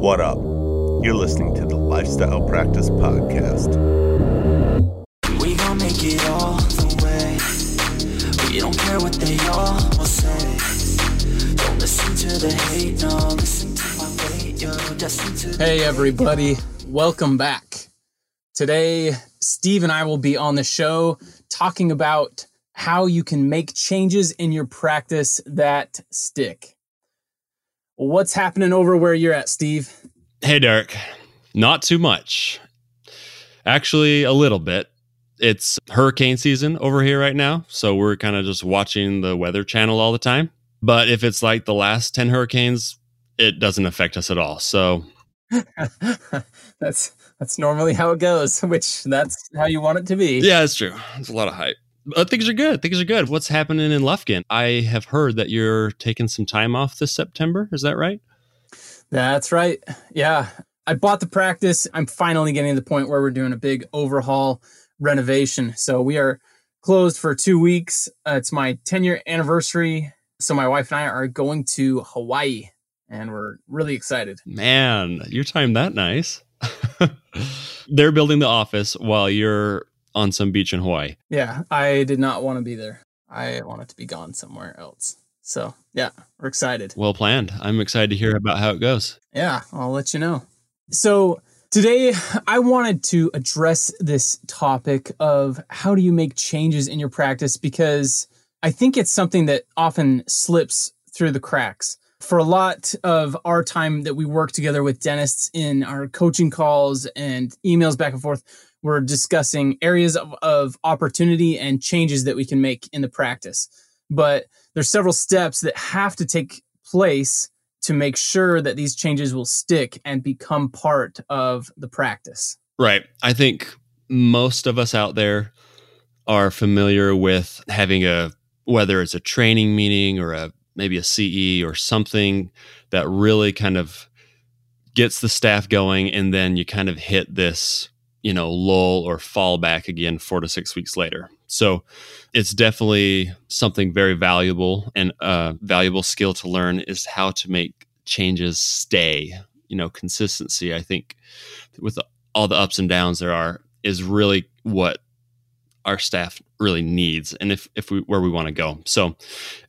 What up? You're listening to the Lifestyle Practice Podcast. We gon' make it all the way. We don't care what they all will say. Don't listen to the hate, no. Listen to my weight, yo. Listen to the Hey, everybody, welcome back. Today, Steve and I will be on the show talking about how you can make changes in your practice that stick. What's happening over where you're at, Steve? Hey, Derek. Not too much. Actually, a little bit. It's hurricane season over here right now. So we're kind of just watching the weather channel all the time. But if it's like the last 10 hurricanes, it doesn't affect us at all. So, that's that's normally how it goes, which that's how you want it to be. yeah, it's true. It's a lot of hype. But things are good. Things are good. What's happening in Lufkin? I have heard that you're taking some time off this September. Is that right? That's right. Yeah. I bought the practice. I'm finally getting to the point where we're doing a big overhaul renovation. So we are closed for two weeks. Uh, it's my 10 year anniversary. So my wife and I are going to Hawaii and we're really excited. Man, you timed that nice. They're building the office while you're on some beach in Hawaii. Yeah. I did not want to be there. I wanted to be gone somewhere else. So yeah, we're excited. Well planned. I'm excited to hear about how it goes. Yeah, I'll let you know. So, today I wanted to address this topic of how do you make changes in your practice because I think it's something that often slips through the cracks. For a lot of our time that we work together with dentists in our coaching calls and emails back and forth, we're discussing areas of, of opportunity and changes that we can make in the practice. But there's several steps that have to take place to make sure that these changes will stick and become part of the practice. Right. I think most of us out there are familiar with having a whether it's a training meeting or a maybe a CE or something that really kind of gets the staff going and then you kind of hit this, you know, lull or fall back again 4 to 6 weeks later. So it's definitely something very valuable and a valuable skill to learn is how to make changes stay. You know, consistency, I think, with all the ups and downs there are, is really what our staff really needs and if, if we where we want to go so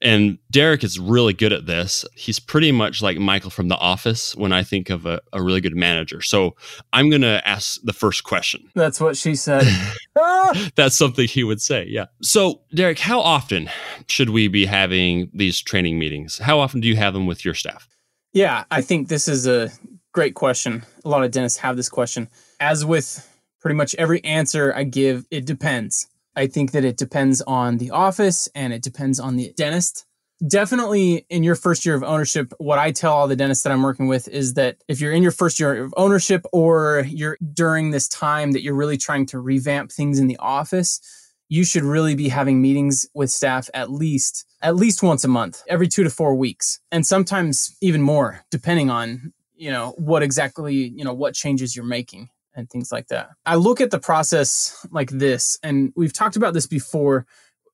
and derek is really good at this he's pretty much like michael from the office when i think of a, a really good manager so i'm going to ask the first question That's what she said. That's something he would say. Yeah. So, Derek, how often should we be having these training meetings? How often do you have them with your staff? yeah, I think this is a great question. A lot of dentists have this question. As with pretty much every answer I give, it depends. I think that it depends on the office and it depends on the dentist. Definitely in your first year of ownership, what I tell all the dentists that I'm working with is that if you're in your first year of ownership or you're during this time that you're really trying to revamp things in the office, you should really be having meetings with staff at least at least once a month, every 2 to 4 weeks, and sometimes even more depending on, you know, what exactly, you know, what changes you're making and things like that. I look at the process like this and we've talked about this before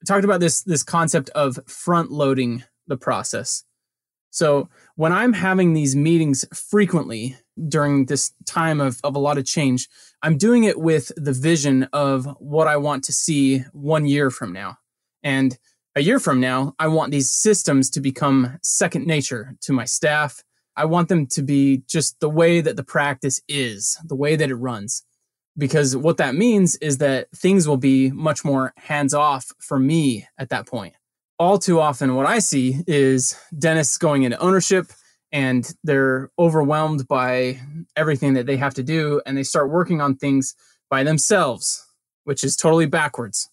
talked about this this concept of front loading the process. So when I'm having these meetings frequently during this time of, of a lot of change, I'm doing it with the vision of what I want to see one year from now. And a year from now, I want these systems to become second nature to my staff. I want them to be just the way that the practice is, the way that it runs because what that means is that things will be much more hands off for me at that point. All too often, what I see is dentists going into ownership and they're overwhelmed by everything that they have to do and they start working on things by themselves, which is totally backwards.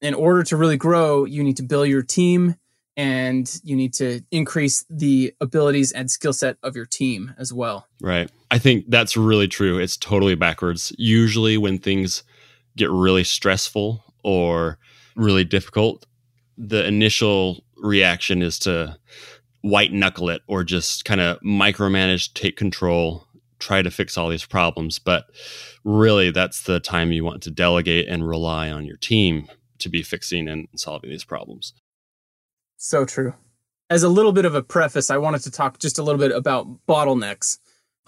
In order to really grow, you need to build your team and you need to increase the abilities and skill set of your team as well. Right. I think that's really true. It's totally backwards. Usually, when things get really stressful or really difficult, the initial reaction is to white knuckle it or just kind of micromanage, take control, try to fix all these problems. But really, that's the time you want to delegate and rely on your team to be fixing and solving these problems. So true. As a little bit of a preface, I wanted to talk just a little bit about bottlenecks.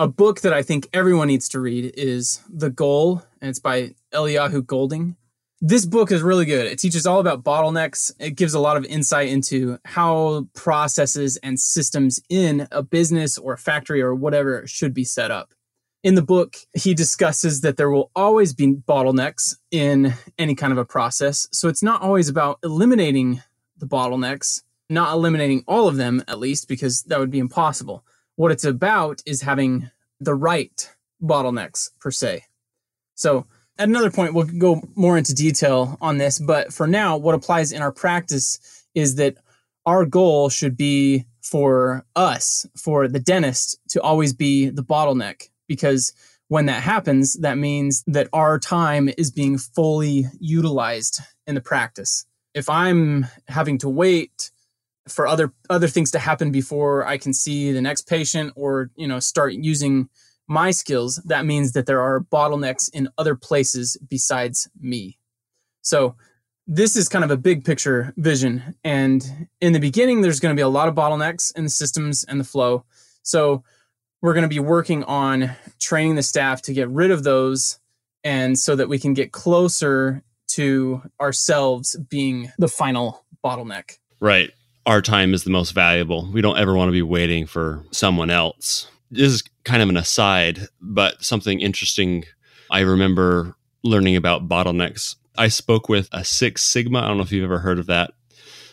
a book that I think everyone needs to read is The Goal, and it's by Eliyahu Goldratt. This book is really good. It teaches all about bottlenecks. It gives a lot of insight into how processes and systems in a business or a factory or whatever should be set up. In the book, he discusses that there will always be bottlenecks in any kind of a process. So it's not always about eliminating the bottlenecks, not eliminating all of them at least, because that would be impossible. What it's about is having the right bottlenecks per se. So at another point, we'll go more into detail on this. But for now, what applies in our practice is that our goal should be for us, for the dentist, to always be the bottleneck. Because when that happens, that means that our time is being fully utilized in the practice. If I'm having to wait for other other things to happen before I can see the next patient or you know start using my skills, that means that there are bottlenecks in other places besides me. So this is kind of a big picture vision. And in the beginning, there's going to be a lot of bottlenecks in the systems and the flow. So we're going to be working on training the staff to get rid of those and so that we can get closer to ourselves being the final bottleneck. Right. Our time is the most valuable. We don't ever want to be waiting for someone else this is kind of an aside, but something interesting I remember learning about bottlenecks. I spoke with a Six Sigma. I don't know if you've ever heard of that.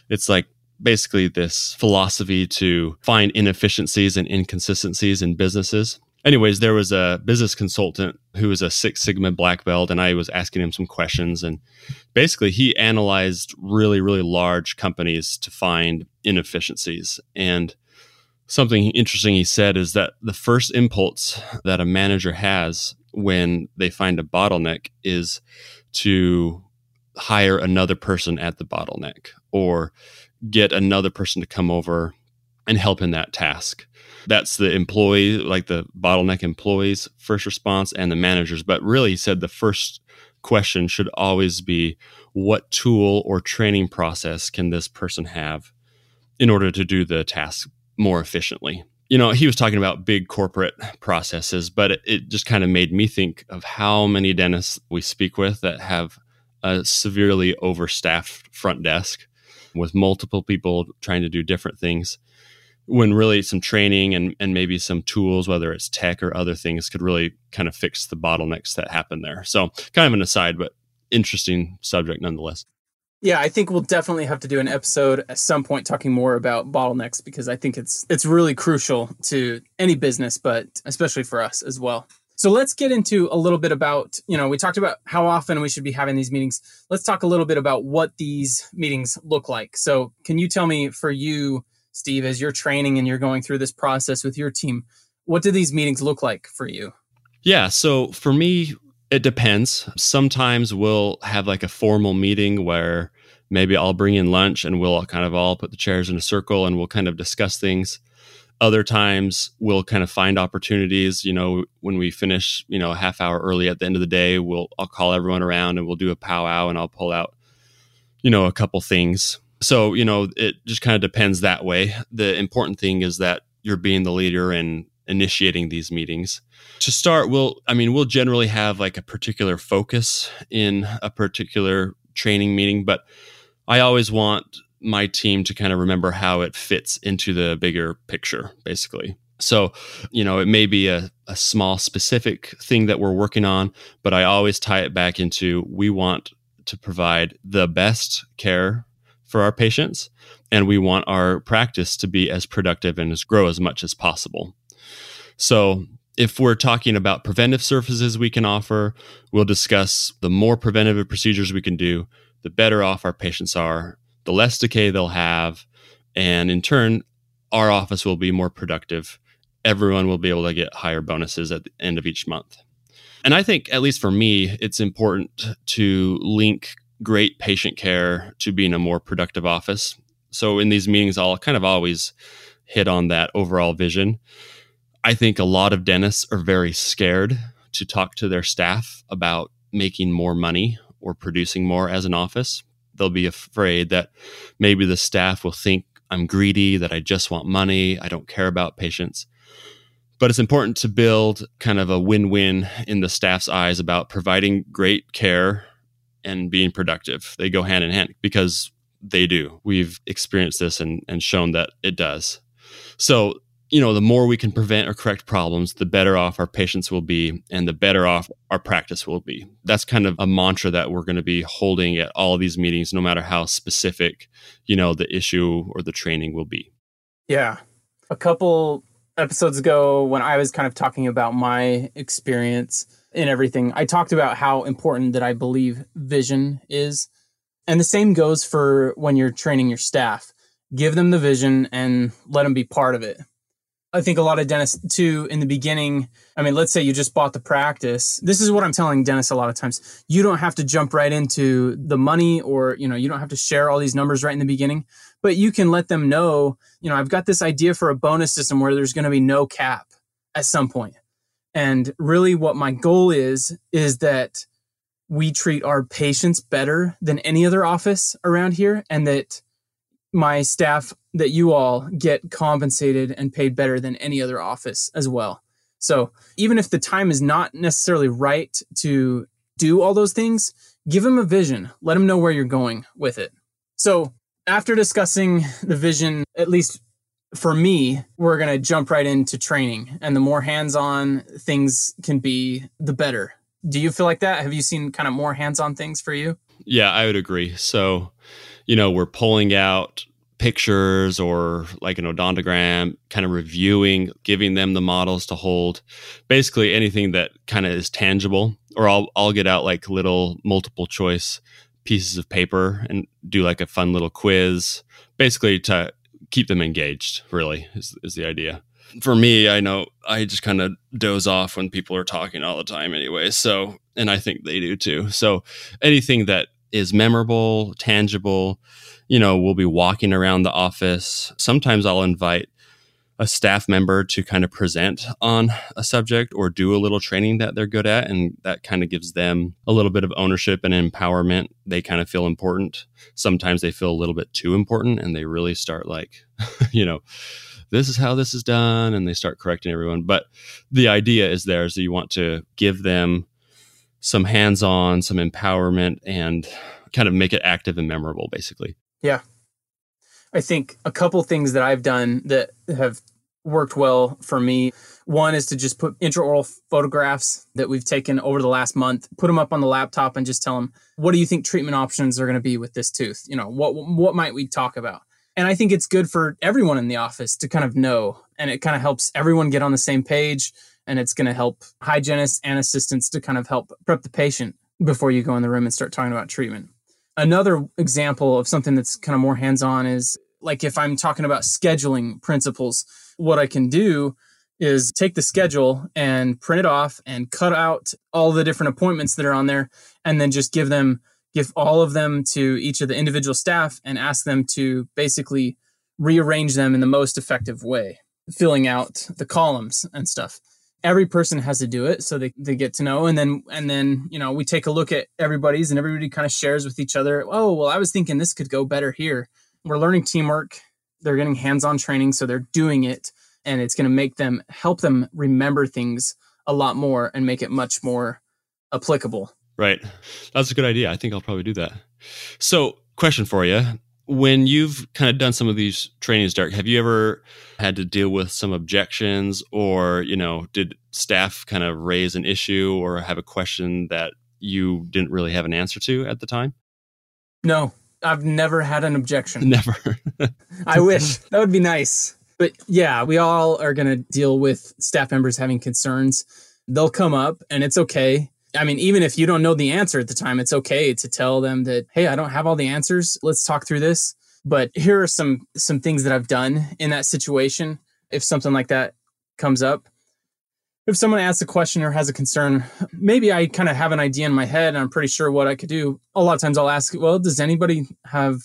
It's like basically this philosophy to find inefficiencies and inconsistencies in businesses. Anyways, there was a business consultant who was a Six Sigma black belt, and I was asking him some questions. And basically, he analyzed really, really large companies to find inefficiencies. And something interesting he said is that the first impulse that a manager has when they find a bottleneck is to hire another person at the bottleneck or get another person to come over and help in that task. That's the employee, like the bottleneck employees' first response and the managers. But really, he said the first question should always be what tool or training process can this person have in order to do the task more efficiently. You know, he was talking about big corporate processes, but it, it just kind of made me think of how many dentists we speak with that have a severely overstaffed front desk with multiple people trying to do different things when really some training and, and maybe some tools, whether it's tech or other things, could really kind of fix the bottlenecks that happen there. So, kind of an aside, but interesting subject nonetheless. Yeah, I think we'll definitely have to do an episode at some point talking more about bottlenecks because I think it's it's really crucial to any business, but especially for us as well. So let's get into a little bit about, you know, we talked about how often we should be having these meetings. Let's talk a little bit about what these meetings look like. So, can you tell me for you, Steve, as you're training and you're going through this process with your team, what do these meetings look like for you? Yeah, so for me, it depends. Sometimes we'll have like a formal meeting where maybe I'll bring in lunch and we'll kind of all put the chairs in a circle and we'll kind of discuss things. Other times we'll kind of find opportunities, you know, when we finish, you know, a half hour early at the end of the day, we'll I'll call everyone around and we'll do a powwow and I'll pull out, you know, a couple things. So, you know, it just kind of depends that way. The important thing is that you're being the leader and initiating these meetings to start we'll i mean we'll generally have like a particular focus in a particular training meeting but i always want my team to kind of remember how it fits into the bigger picture basically so you know it may be a, a small specific thing that we're working on but i always tie it back into we want to provide the best care for our patients and we want our practice to be as productive and as grow as much as possible so if we're talking about preventive services we can offer, we'll discuss the more preventive procedures we can do, the better off our patients are, the less decay they'll have, and in turn, our office will be more productive. Everyone will be able to get higher bonuses at the end of each month. And I think, at least for me, it's important to link great patient care to being a more productive office. So in these meetings, I'll kind of always hit on that overall vision. I think a lot of dentists are very scared to talk to their staff about making more money or producing more as an office. They'll be afraid that maybe the staff will think I'm greedy, that I just want money, I don't care about patients. But it's important to build kind of a win win in the staff's eyes about providing great care and being productive. They go hand in hand because they do. We've experienced this and, and shown that it does. So, you know, the more we can prevent or correct problems, the better off our patients will be and the better off our practice will be. That's kind of a mantra that we're going to be holding at all these meetings, no matter how specific, you know, the issue or the training will be. Yeah. A couple episodes ago, when I was kind of talking about my experience in everything, I talked about how important that I believe vision is. And the same goes for when you're training your staff. Give them the vision and let them be part of it. I think a lot of dentists too in the beginning. I mean, let's say you just bought the practice. This is what I'm telling dentists a lot of times. You don't have to jump right into the money or, you know, you don't have to share all these numbers right in the beginning, but you can let them know, you know, I've got this idea for a bonus system where there's going to be no cap at some point. And really what my goal is is that we treat our patients better than any other office around here and that my staff that you all get compensated and paid better than any other office as well. So even if the time is not necessarily right to do all those things, give them a vision. Let them know where you're going with it. So after discussing the vision, at least for me, we're going to jump right into training. And the more hands on things can be, the better. Do you feel like that? Have you seen kind of more hands on things for you? Yeah, I would agree. So, you know, we're pulling out pictures or like an odontogram, kind of reviewing, giving them the models to hold, basically anything that kind of is tangible. Or I'll I'll get out like little multiple choice pieces of paper and do like a fun little quiz, basically to keep them engaged. Really is is the idea. For me, I know I just kind of doze off when people are talking all the time anyway. So, and I think they do too. So, anything that is memorable, tangible, you know, we'll be walking around the office. Sometimes I'll invite a staff member to kind of present on a subject or do a little training that they're good at. And that kind of gives them a little bit of ownership and empowerment. They kind of feel important. Sometimes they feel a little bit too important and they really start like, you know, this is how this is done. And they start correcting everyone. But the idea is there is that you want to give them some hands on, some empowerment, and kind of make it active and memorable, basically. Yeah. I think a couple things that I've done that have worked well for me. One is to just put intraoral photographs that we've taken over the last month, put them up on the laptop and just tell them, what do you think treatment options are going to be with this tooth? You know, what what might we talk about? And I think it's good for everyone in the office to kind of know and it kind of helps everyone get on the same page and it's going to help hygienists and assistants to kind of help prep the patient before you go in the room and start talking about treatment. Another example of something that's kind of more hands on is like if I'm talking about scheduling principles, what I can do is take the schedule and print it off and cut out all the different appointments that are on there and then just give them give all of them to each of the individual staff and ask them to basically rearrange them in the most effective way filling out the columns and stuff. Every person has to do it so they, they get to know and then and then you know we take a look at everybody's and everybody kind of shares with each other oh well i was thinking this could go better here we're learning teamwork. They're getting hands-on training so they're doing it and it's going to make them help them remember things a lot more and make it much more applicable. Right. That's a good idea. I think i'll probably do that. So question for you when you've kind of done some of these trainings Derek, have you ever had to deal with some objections or you know did staff kind of raise an issue or have a question that you didn't really have an answer to at the time? No i've never had an objection never i wish that would be nice but yeah we all are going to deal with staff members having concerns they'll come up and it's okay I mean, even if you don't know the answer at the time, it's okay to tell them that, hey, I don't have all the answers. Let's talk through this. But here are some some things that I've done in that situation. If something like that comes up, if someone asks a question or has a concern, maybe I kind of have an idea in my head and I'm pretty sure what I could do. A lot of times I'll ask, well, does anybody have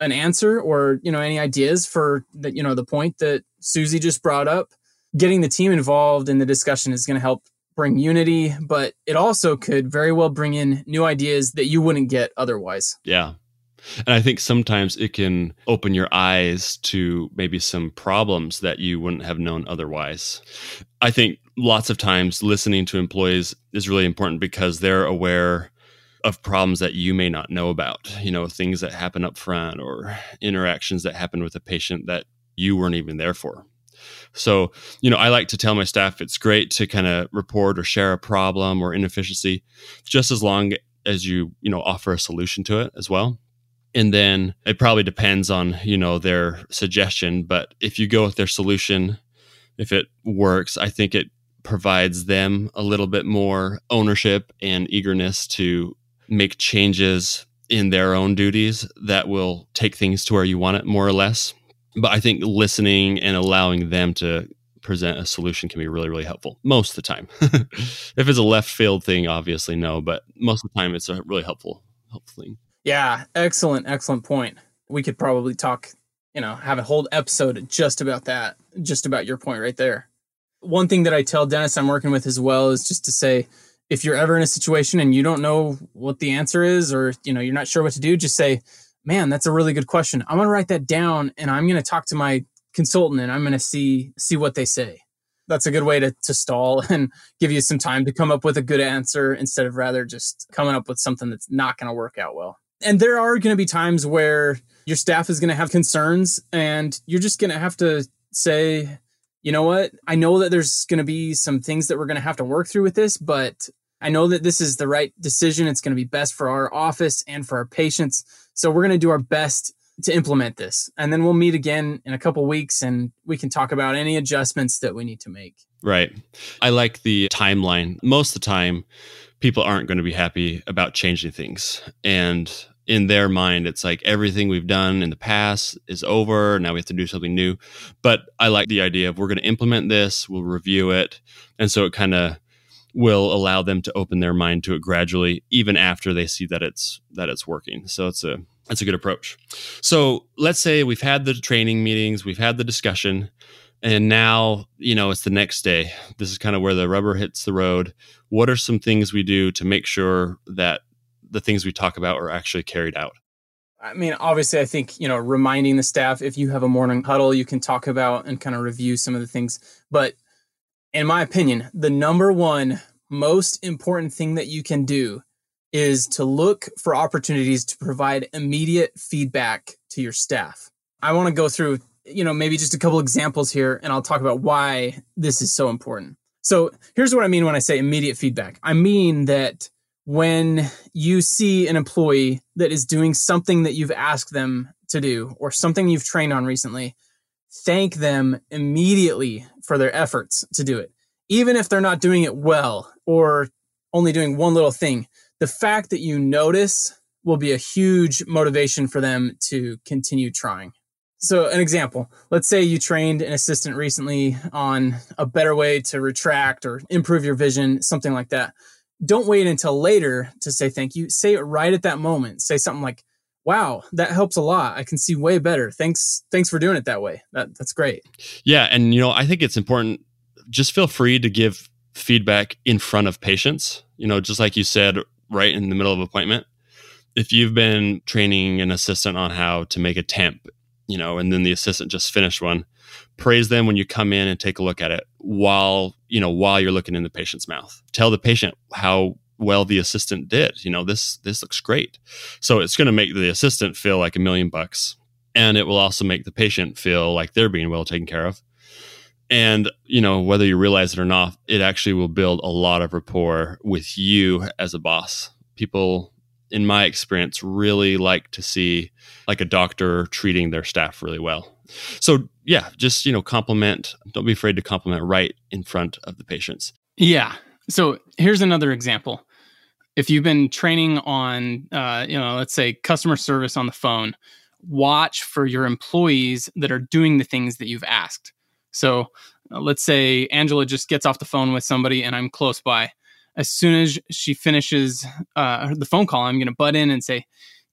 an answer or, you know, any ideas for that, you know, the point that Susie just brought up? Getting the team involved in the discussion is going to help bring unity, but it also could very well bring in new ideas that you wouldn't get otherwise. Yeah. And I think sometimes it can open your eyes to maybe some problems that you wouldn't have known otherwise. I think lots of times listening to employees is really important because they're aware of problems that you may not know about, you know, things that happen up front or interactions that happen with a patient that you weren't even there for. So, you know, I like to tell my staff it's great to kind of report or share a problem or inefficiency just as long as you, you know, offer a solution to it as well. And then it probably depends on, you know, their suggestion, but if you go with their solution, if it works, I think it provides them a little bit more ownership and eagerness to make changes in their own duties that will take things to where you want it more or less but I think listening and allowing them to present a solution can be really, really helpful most of the time. if it's a left field thing, obviously no, but most of the time it's a really helpful, helpful thing. Yeah, excellent, excellent point. We could probably talk, you know, have a whole episode just about that, just about your point right there. One thing that I tell Dennis I'm working with as well is just to say, if you're ever in a situation and you don't know what the answer is, or you know, you're not sure what to do, just say, man, that's a really good question. I'm going to write that down and I'm going to talk to my consultant and I'm going to see see what they say. That's a good way to to stall and give you some time to come up with a good answer instead of rather just coming up with something that's not going to work out well. And there are going to be times where your staff is going to have concerns and you're just going to have to say, you know what? I know that there's going to be some things that we're going to have to work through with this, but I know that this is the right decision. It's going to be best for our office and for our patients. So we're going to do our best to implement this. And then we'll meet again in a couple weeks and we can talk about any adjustments that we need to make. Right. I like the timeline. Most of the time, people aren't going to be happy about changing things. And in their mind, it's like everything we've done in the past is over. Now we have to do something new. But I like the idea of we're going to implement this, we'll review it. And so it kind of will allow them to open their mind to it gradually even after they see that it's that it's working so it's a that's a good approach so let's say we've had the training meetings we've had the discussion and now you know it's the next day this is kind of where the rubber hits the road what are some things we do to make sure that the things we talk about are actually carried out I mean, obviously, I think, you know, reminding the staff if you have a morning huddle, you can talk about and kind of review some of the things. But in my opinion, the number one most important thing that you can do is to look for opportunities to provide immediate feedback to your staff. I want to go through, you know, maybe just a couple examples here and I'll talk about why this is so important. So, here's what I mean when I say immediate feedback. I mean that when you see an employee that is doing something that you've asked them to do or something you've trained on recently, thank them immediately for their efforts to do it. Even if they're not doing it well or only doing one little thing, the fact that you notice will be a huge motivation for them to continue trying. So, an example let's say you trained an assistant recently on a better way to retract or improve your vision, something like that. Don't wait until later to say thank you. Say it right at that moment. Say something like, wow that helps a lot. I can see way better. Thanks thanks for doing it that way. That that's great. Yeah and you know i think it's important just feel free to give feedback in front of patients. You know just like you said right in the middle of appointment if you've been training an assistant on how to make a temp you know and then the assistant just finished one praise them when you come in and take a look at it while you know while you're looking in the patient's mouth tell the patient how well the assistant did. You know, this this looks great. So it's going to make the assistant feel like a million bucks and it will also make the patient feel like they're being well taken care of. And, you know, whether you realize it or not, it actually will build a lot of rapport with you as a boss. People in my experience really like to see like a doctor treating their staff really well. So, yeah, just, you know, compliment, don't be afraid to compliment right in front of the patients. Yeah. So here's another example. If you've been training on, uh, you know, let's say customer service on the phone, watch for your employees that are doing the things that you've asked. So uh, let's say Angela just gets off the phone with somebody and I'm close by. As soon as she finishes uh, the phone call, I'm going to butt in and say,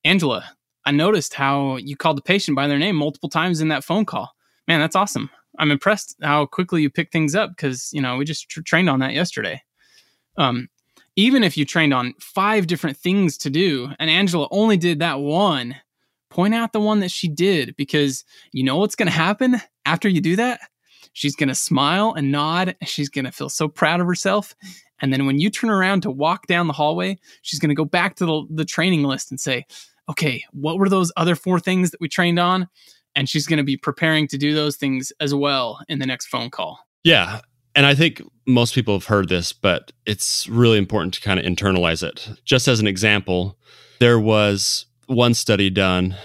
Angela, I noticed how you called the patient by their name multiple times in that phone call. Man, that's awesome. I'm impressed how quickly you pick things up because, you know, we just tr- trained on that yesterday. Um, even if you trained on five different things to do and Angela only did that one, point out the one that she did because you know what's going to happen after you do that? She's going to smile and nod. And she's going to feel so proud of herself. And then when you turn around to walk down the hallway, she's going to go back to the, the training list and say, okay, what were those other four things that we trained on? And she's going to be preparing to do those things as well in the next phone call. Yeah. And I think most people have heard this, but it's really important to kind of internalize it. Just as an example, there was one study done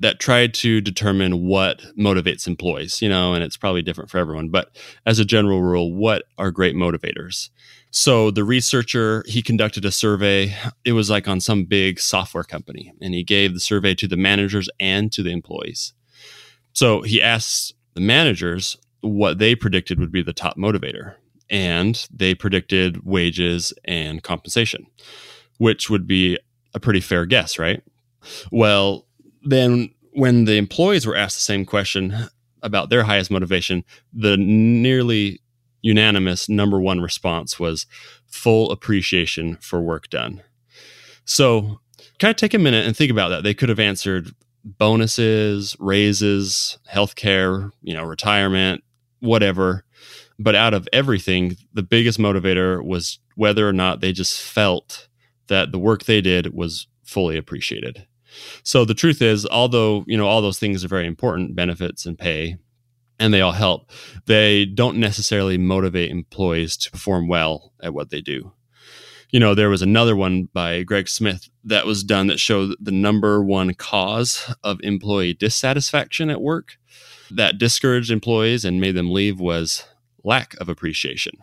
that tried to determine what motivates employees, you know, and it's probably different for everyone, but as a general rule, what are great motivators? So the researcher, he conducted a survey. It was like on some big software company, and he gave the survey to the managers and to the employees. So he asked the managers what they predicted would be the top motivator, and they predicted wages and compensation, which would be a pretty fair guess, right? Well, then when the employees were asked the same question about their highest motivation, the nearly unanimous number one response was full appreciation for work done. So, kind of take a minute and think about that. They could have answered bonuses, raises, healthcare, you know, retirement, whatever. But out of everything, the biggest motivator was whether or not they just felt that the work they did was fully appreciated. So the truth is, although, you know, all those things are very important, benefits and pay, and they all help, they don't necessarily motivate employees to perform well at what they do. You know, there was another one by Greg Smith that was done that showed the number one cause of employee dissatisfaction at work that discouraged employees and made them leave was lack of appreciation.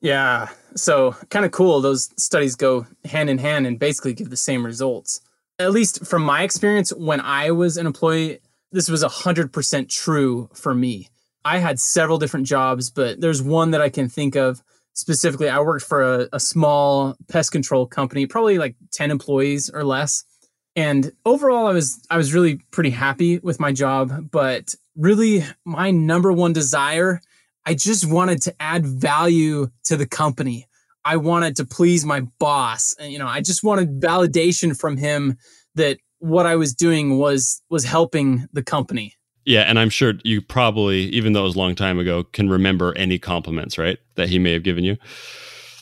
Yeah. So kind of cool. Those studies go hand in hand and basically give the same results. At least from my experience, when I was an employee, this was 100% true for me. I had several different jobs, but there's one that I can think of specifically. I worked for a, a small pest control company, probably like 10 employees or less. And overall, I was I was really pretty happy with my job, but really my number one desire, I just wanted to add value to the company. I wanted to please my boss. And, you know, I just wanted validation from him that what I was doing was was helping the company. Yeah, and I'm sure you probably, even though it was a long time ago, can remember any compliments, right? That he may have given you.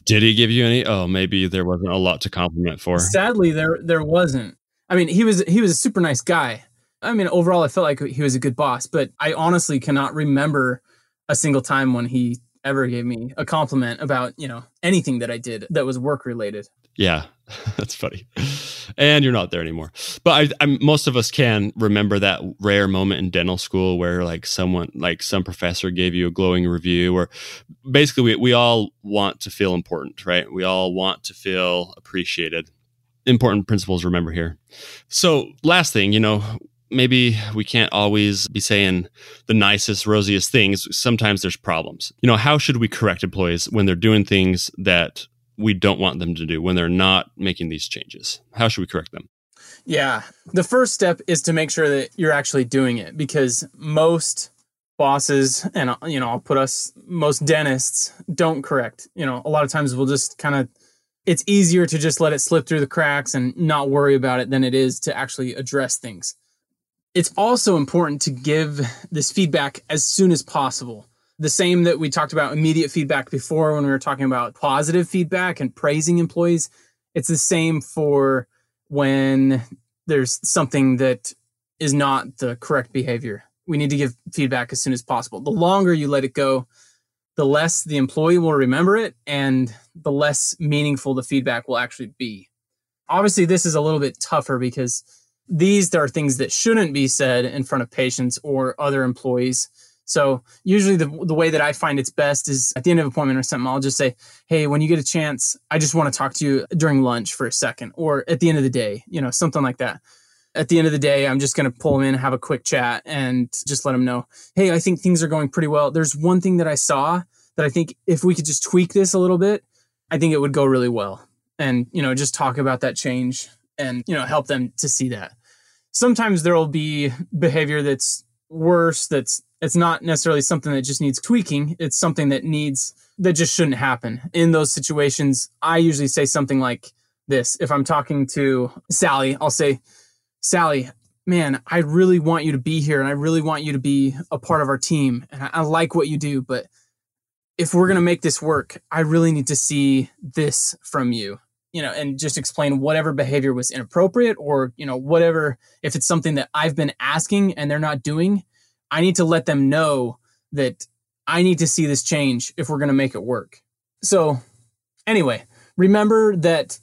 Did he give you any? Oh, maybe there wasn't a lot to compliment for. Sadly, there there wasn't. I mean, he was he was a super nice guy. I mean, overall, I felt like he was a good boss, but I honestly cannot remember a single time when he ever gave me a compliment about you know anything that I did that was work related. Yeah, that's funny. And you're not there anymore. But I, I, most of us can remember that rare moment in dental school where like someone, like some professor gave you a glowing review, or basically we, we all want to feel important, right? We all want to feel appreciated. Important principles remember here. So, last thing, you know, maybe we can't always be saying the nicest, rosiest things. Sometimes there's problems. You know, how should we correct employees when they're doing things that we don't want them to do when they're not making these changes? How should we correct them? Yeah. The first step is to make sure that you're actually doing it because most bosses and you know, I'll put us most dentists don't correct. You know, a lot of times we'll just kind of it's easier to just let it slip through the cracks and not worry about it than it is to actually address things. It's also important to give this feedback as soon as possible the same that we talked about immediate feedback before when we were talking about positive feedback and praising employees. It's the same for when there's something that is not the correct behavior. We need to give feedback as soon as possible. The longer you let it go, the less the employee will remember it and the less meaningful the feedback will actually be. Obviously, this is a little bit tougher because these are things that shouldn't be said in front of patients or other employees so usually the the way that I find it's best is at the end of appointment or something, I'll just say, Hey, when you get a chance, I just want to talk to you during lunch for a second or at the end of the day, you know, something like that. At the end of the day, I'm just going to pull them in, have a quick chat and just let them know, Hey, I think things are going pretty well. There's one thing that I saw that I think if we could just tweak this a little bit, I think it would go really well. And, you know, just talk about that change and, you know, help them to see that. Sometimes there will be behavior that's worse that's it's not necessarily something that just needs tweaking. It's something that needs, that just shouldn't happen. In those situations, I usually say something like this. If I'm talking to Sally, I'll say, Sally, man, I really want you to be here and I really want you to be a part of our team. And I, I like what you do, but if we're going to make this work, I really need to see this from you, you know, and just explain whatever behavior was inappropriate or, you know, whatever, if it's something that I've been asking and they're not doing, I need to let them know that I need to see this change if we're going to make it work. So, anyway, remember that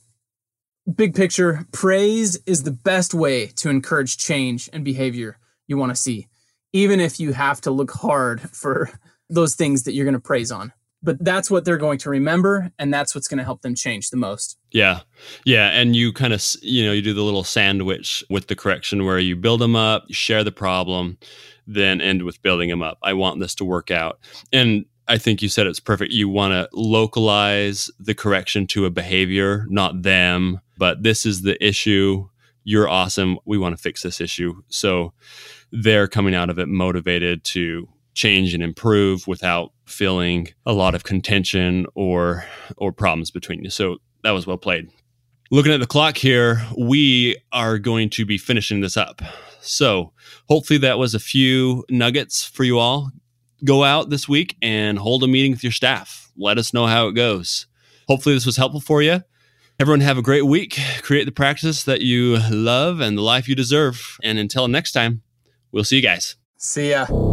big picture praise is the best way to encourage change and behavior you want to see, even if you have to look hard for those things that you're going to praise on. But that's what they're going to remember, and that's what's going to help them change the most. Yeah. Yeah. And you kind of, you know, you do the little sandwich with the correction where you build them up, share the problem, then end with building them up. I want this to work out. And I think you said it's perfect. You want to localize the correction to a behavior, not them, but this is the issue. You're awesome. We want to fix this issue. So they're coming out of it motivated to change and improve without feeling a lot of contention or or problems between you. So that was well played. Looking at the clock here, we are going to be finishing this up. So, hopefully that was a few nuggets for you all go out this week and hold a meeting with your staff. Let us know how it goes. Hopefully, this was helpful for you. Everyone, have a great week. Create the practice that you love and the life you deserve. And until next time, we'll see you guys. See ya.